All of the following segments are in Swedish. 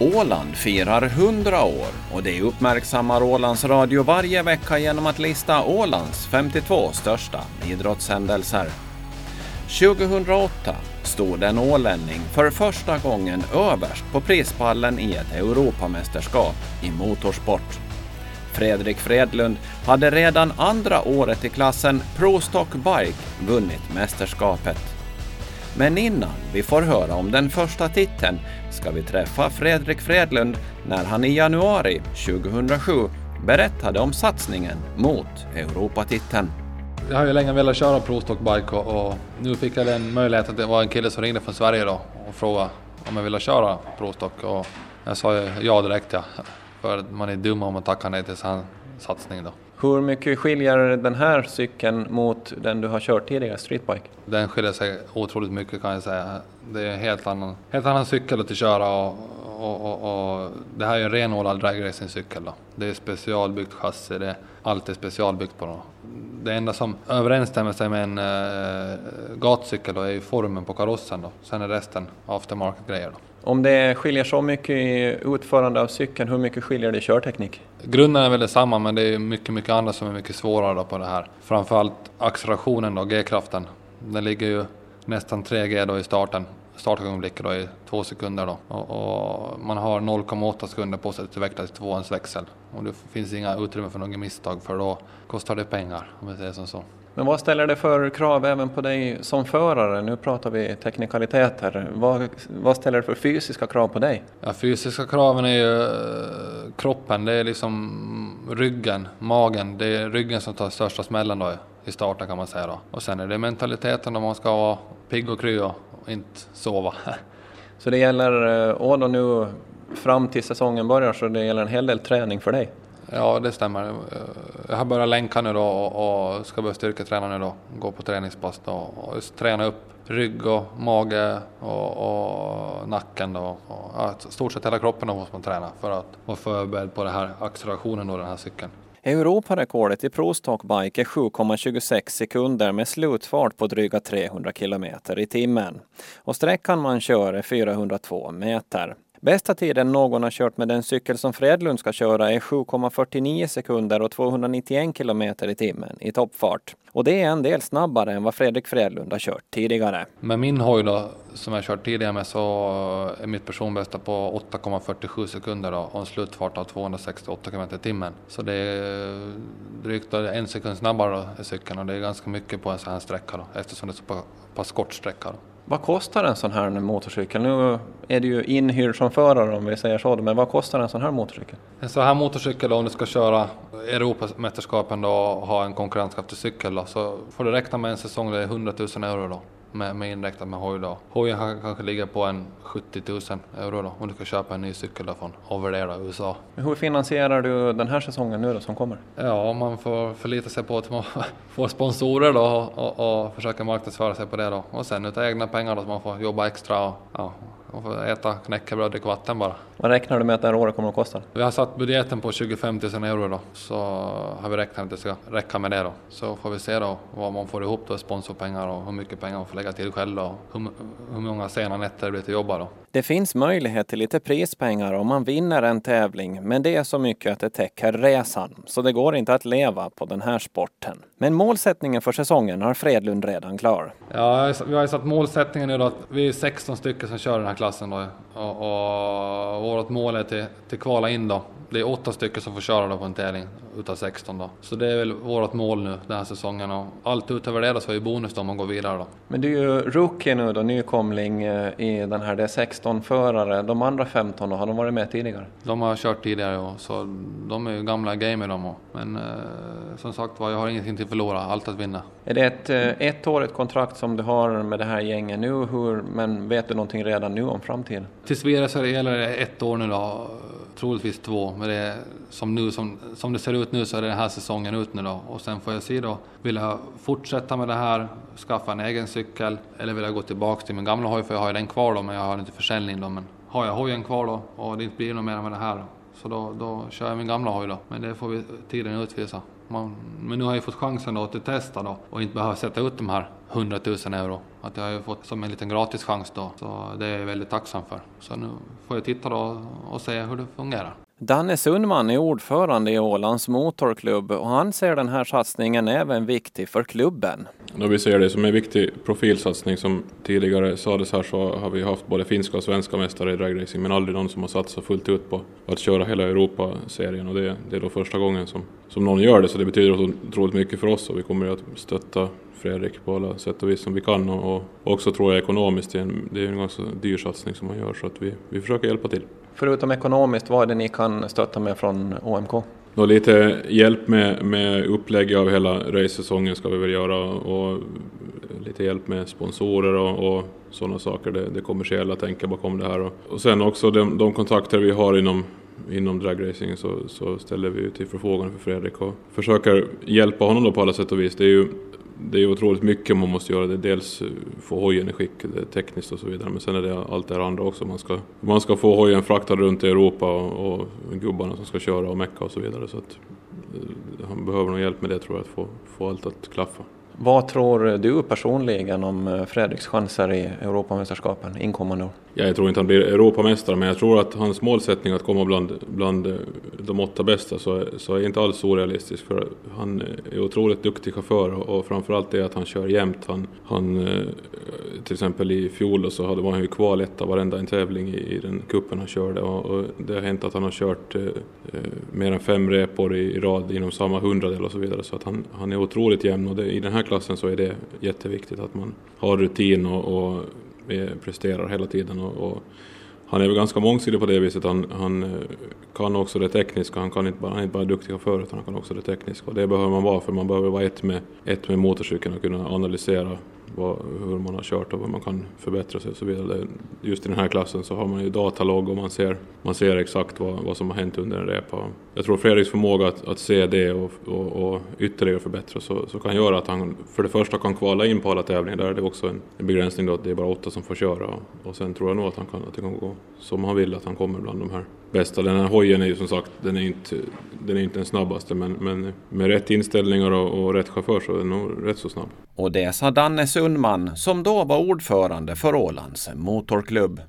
Åland firar 100 år och det uppmärksammar Ålands Radio varje vecka genom att lista Ålands 52 största idrottshändelser. 2008 stod en ålänning för första gången överst på prispallen i ett Europamästerskap i motorsport. Fredrik Fredlund hade redan andra året i klassen Pro Stock Bike vunnit mästerskapet. Men innan vi får höra om den första titeln ska vi träffa Fredrik Fredlund när han i januari 2007 berättade om satsningen mot Europatiteln. Jag har ju länge velat köra Pro Stock Bike och, och, nu fick jag den möjligheten. Det var en kille som ringde från Sverige då och frågade om jag ville köra Pro Stock och jag sa ja direkt ja. För man är dum om man tackar nej till sån satsning då. Hur mycket skiljer den här cykeln mot den du har kört tidigare, streetbike? Den skiljer sig otroligt mycket kan jag säga. Det är en helt annan, helt annan cykel att köra och, och, och, och det här är en renodlad dragracingcykel. Det är specialbyggt chassi, det är allt är specialbyggt på den. Det enda som överensstämmer sig med en uh, gatcykel då är ju formen på karossen då. Sen är resten aftermarket-grejer. Om det skiljer så mycket i utförande av cykeln, hur mycket skiljer det i körteknik? Grunden är väl detsamma men det är mycket, mycket annat som är mycket svårare på det här. Framförallt accelerationen då, G-kraften. Den ligger ju nästan 3G då i starten. Startögonblicket då i två sekunder då. Och, och man har 0,8 sekunder på sig att växla till tvåans växel. Och det finns inga utrymme för några misstag för då kostar det pengar om vi säger som så. Men vad ställer det för krav även på dig som förare? Nu pratar vi teknikaliteter. Vad, vad ställer det för fysiska krav på dig? Ja, fysiska kraven är ju eh, kroppen, det är liksom ryggen, magen. Det är ryggen som tar största smällen då i starten kan man säga då. Och sen är det mentaliteten om man ska vara pigg och kry och inte sova. Så det gäller, eh, då nu fram till säsongen börjar, så det gäller en hel del träning för dig? Ja, det stämmer. Jag har börjat länka nu då och ska börja styrketräna nu då. Gå på träningspass då och träna upp rygg och mage och, och nacken då. Och, ja, stort sett hela kroppen då måste man träna för att vara förberedd på den här accelerationen då, den här cykeln. Europarekordet i Pro Bike är 7,26 sekunder med slutfart på dryga 300 kilometer i timmen. Och sträckan man kör är 402 meter. Bästa tiden någon har kört med den cykel som Fredlund ska köra är 7,49 sekunder och 291 kilometer i timmen i toppfart. Och det är en del snabbare än vad Fredrik Fredlund har kört tidigare. Med min hoj då, som jag kört tidigare med, så är mitt personbästa på 8,47 sekunder då, och en slutfart av 268 km i timmen. Så det är drygt en sekund snabbare då, i cykeln och det är ganska mycket på en sån här sträcka då, eftersom det är så pass kort sträcka. Då. Vad kostar en sån här motorcykel? Nu är det ju inhyrd som förare om vi säger så, men vad kostar en sån här motorcykel? En sån här motorcykel om du ska köra Europamästerskapen då och ha en konkurrenskraftig cykel då, så får du räkna med en säsong där det är 100 000 euro då med, med inräknat med hoj då. Hojen kanske ligger på en 70 000 euro då om du ska köpa en ny cykel då från Overdare USA. Hur finansierar du den här säsongen nu då som kommer? Ja, man får förlita sig på att man får sponsorer då och, och, och försöka marknadsföra sig på det då. Och sen utav egna pengar då så man får jobba extra och ja, man får äta knäckebröd och dricka vatten bara. Vad räknar du med att det här året kommer att kosta? Vi har satt budgeten på 25 000 euro då, så har vi räknat att det ska räcka med det då. Så får vi se då vad man får ihop då, sponsorpengar och hur mycket pengar man får lägga till själv och hur, hur många sena nätter det blir till jobba då. Det finns möjlighet till lite prispengar om man vinner en tävling, men det är så mycket att det täcker resan, så det går inte att leva på den här sporten. Men målsättningen för säsongen har Fredlund redan klar. Ja, vi har ju satt målsättningen nu då att vi är 16 stycken som kör den här klassen då och, och vårt mål är till, till kvala in då. Det är åtta stycken som får köra då på en tävling utav 16 då. Så det är väl vårt mål nu den här säsongen och allt utöver det då så är ju bonus då om man går vidare då. Men du är ju rookie nu då, nykomling eh, i den här, det är 16 förare. De andra 15 då, har de varit med tidigare? De har kört tidigare och så de är ju gamla gamer de och. Men eh, som sagt var, jag har ingenting till att förlora, allt att vinna. Är det ett eh, ettårigt kontrakt som du har med det här gänget nu, hur, men vet du någonting redan nu om framtiden? Tills vidare så gäller det ett år nu då, troligtvis två. Men det är som, nu, som, som det ser ut nu så är det den här säsongen ut nu då. Och sen får jag se då, vill jag fortsätta med det här, skaffa en egen cykel eller vill jag gå tillbaks till min gamla hoj för jag har ju den kvar då men jag har inte försäljning då. Men har jag hojen kvar då och det inte blir något mer med det här så då, då kör jag min gamla hoj då. Men det får vi tiden utvisa. Man, men nu har jag fått chansen då att testa då och inte behöva sätta ut de här 100 000 euro. Att jag har ju fått som en liten gratis chans då. Så det är jag väldigt tacksam för. Så nu får jag titta då och se hur det fungerar. Danne Sundman är ordförande i Ålands Motorklubb och han ser den här satsningen även viktig för klubben. Då vi ser det som en viktig profilsatsning som tidigare sades här så har vi haft både finska och svenska mästare i dragracing men aldrig någon som har satsat fullt ut på att köra hela Europaserien och det, det är då första gången som, som någon gör det så det betyder otroligt mycket för oss och vi kommer att stötta Fredrik på alla sätt och vis som vi kan och, och också tror jag ekonomiskt, det är en, det är en ganska dyr satsning som man gör så att vi, vi försöker hjälpa till. Förutom ekonomiskt, vad är det ni kan stötta med från OMK? Då lite hjälp med, med upplägg av hela racesäsongen ska vi väl göra och lite hjälp med sponsorer och, och sådana saker, det, det kommersiella tänka bakom det här. Och, och sen också de, de kontakter vi har inom inom dragracing så, så ställer vi till förfogande för Fredrik och försöker hjälpa honom då på alla sätt och vis. Det är ju det är otroligt mycket man måste göra. Det är dels eh, få hojen i skick tekniskt och så vidare men sen är det allt det här andra också. Man ska, man ska få hojen fraktad runt i Europa och, och gubbarna som ska köra och mecka och så vidare. Så att, eh, han behöver nog hjälp med det tror jag, att få, få allt att klaffa. Vad tror du personligen om eh, Fredriks chanser i Europamästerskapen inkommande år? Ja, jag tror inte han blir Europamästare, men jag tror att hans målsättning att komma bland, bland eh, de åtta bästa så, så är inte alls orealistisk. För han eh, är otroligt duktig chaufför och, och framförallt det att han kör jämt. Han, han, till exempel i fjol så hade, var han ju kval etta varenda en tävling i, i den kuppen han körde och, och, det har hänt att han har kört eh, mer än fem repor i, i rad inom samma hundradel och så vidare. Så att han, han är otroligt jämn och det, i den här klassen så är det jätteviktigt att man har rutin och, och presterar hela tiden. Och, och, han är väl ganska mångsidig på det viset. Han, han eh, kan också det tekniska. Han, kan inte bara, han är inte bara duktig chaufför utan han kan också det tekniska. Och det behöver man vara för man behöver vara ett med, ett med motorcykeln och kunna analysera vad, hur man har kört och vad man kan förbättra sig och så vidare. Just i den här klassen så har man ju datalogg och man ser, man ser exakt vad, vad som har hänt under en repa. Jag tror Fredriks förmåga att, att se det och, och, och ytterligare förbättra så, så kan göra att han för det första kan kvala in på alla tävlingar. Där är det också en, en begränsning då att det är bara åtta som får köra. Och, och sen tror jag nog att, han kan, att det kan gå som han vill, att han kommer bland de här bästa. Den här hojen är ju som sagt, den är inte, den är inte den snabbaste men, men med rätt inställningar och, och rätt chaufför så är den nog rätt så snabb. Och det sa Danne Sundman som då var ordförande för Ålands Motorklubb.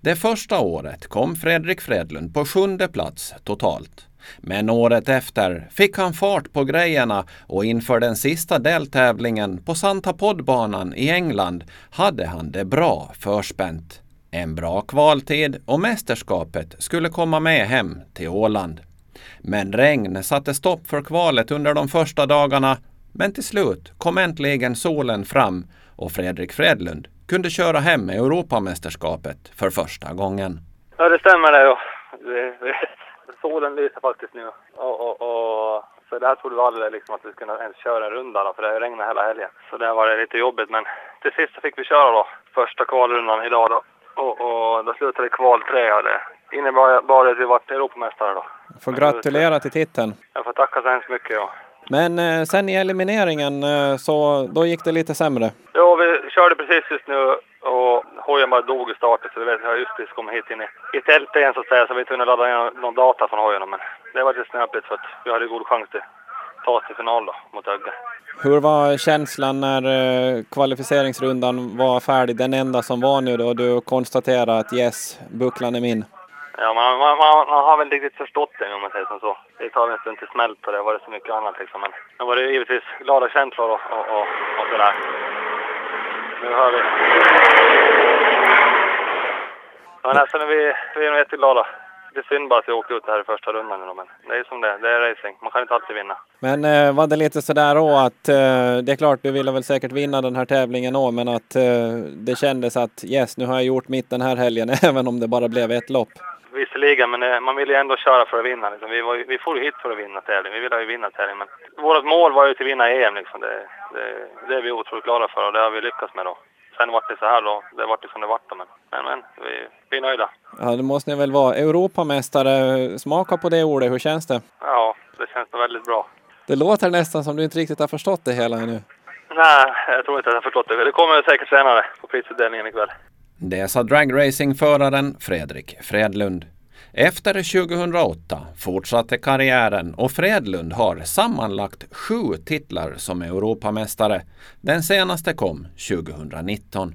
Det första året kom Fredrik Fredlund på sjunde plats totalt. Men året efter fick han fart på grejerna och inför den sista deltävlingen på Santa Podbanan i England hade han det bra förspänt. En bra kvaltid och mästerskapet skulle komma med hem till Åland. Men regn satte stopp för kvalet under de första dagarna men till slut kom äntligen solen fram och Fredrik Fredlund kunde köra hem Europamästerskapet för första gången. Ja, det stämmer det. Ja. Solen lyser faktiskt nu. Och, och, och, så det här trodde vi aldrig liksom, att vi skulle ens köra en runda då, för det har regnat hela helgen. Så det var lite jobbigt, men till sist så fick vi köra då första kvalrundan idag då. Och, och då slutade det kval tre och det innebar bara att vi vart Europamästare då. Får gratulera till titeln. Jag får tacka så hemskt mycket. Ja. Men eh, sen i elimineringen eh, så då gick det lite sämre? Ja, vi körde precis just nu och hojen bara dog i starten så vi vet, jag just precis kommit hit in i, i tältet igen så att säga så vi kunde ladda ner någon data från hojen men det var lite snöpligt för att vi hade god chans att ta till final då mot Ögge. Hur var känslan när eh, kvalificeringsrundan var färdig, den enda som var nu då du konstaterade att yes, bucklan är min? Ja, man, man, man, har väl riktigt förstått det om man säger som så. Det tar en stund till smält och det var det så mycket annat liksom. Men nu var det givetvis glada känslor och, och, och, och sådär. Nu hör vi. Ja, nästan är vi, vi är nog jätteglada. Det är synd bara att vi åkte ut här i första rundan nu men det är som det är. Det är racing. Man kan inte alltid vinna. Men eh, var det lite sådär då att eh, det är klart du ville väl säkert vinna den här tävlingen då men att eh, det kändes att yes nu har jag gjort mitt den här helgen även om det bara blev ett lopp? visserligen, men eh, man vill ju ändå köra för att vinna. Liksom. Vi, var, vi får ju hit för att vinna tävling. Vi vill ju vinna tävling. Men vårt mål var ju att vinna EM. Liksom. Det, det, det, är vi otroligt glada för och det har vi lyckats med då. Sen vart det så här då. Det vart det som det vart då. Men, men, men vi, vi är nöjda. Ja, det måste ni väl vara. Europamästare, smaka på det ordet. Hur känns det? Ja, det känns väldigt bra. Det låter nästan som du inte riktigt har förstått det hela ännu. Nej, jag tror inte att jag har förstått det. Det kommer säkert senare på prisutdelningen ikväll. Det sa dragracingföraren Fredrik Fredlund. Efter 2008 fortsatte karriären och Fredlund har sammanlagt sju titlar som Europamästare. Den senaste kom 2019.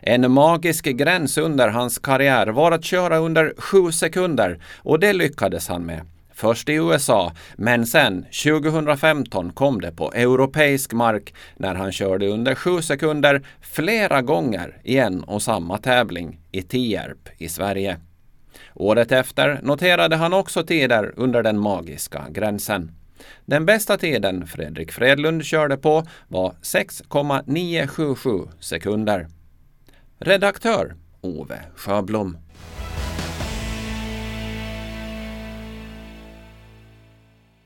En magisk gräns under hans karriär var att köra under sju sekunder och det lyckades han med. Först i USA, men sen 2015 kom det på europeisk mark när han körde under sju sekunder flera gånger i en och samma tävling i Tierp i Sverige. Året efter noterade han också tider under den magiska gränsen. Den bästa tiden Fredrik Fredlund körde på var 6,977 sekunder. Redaktör Ove Sjöblom.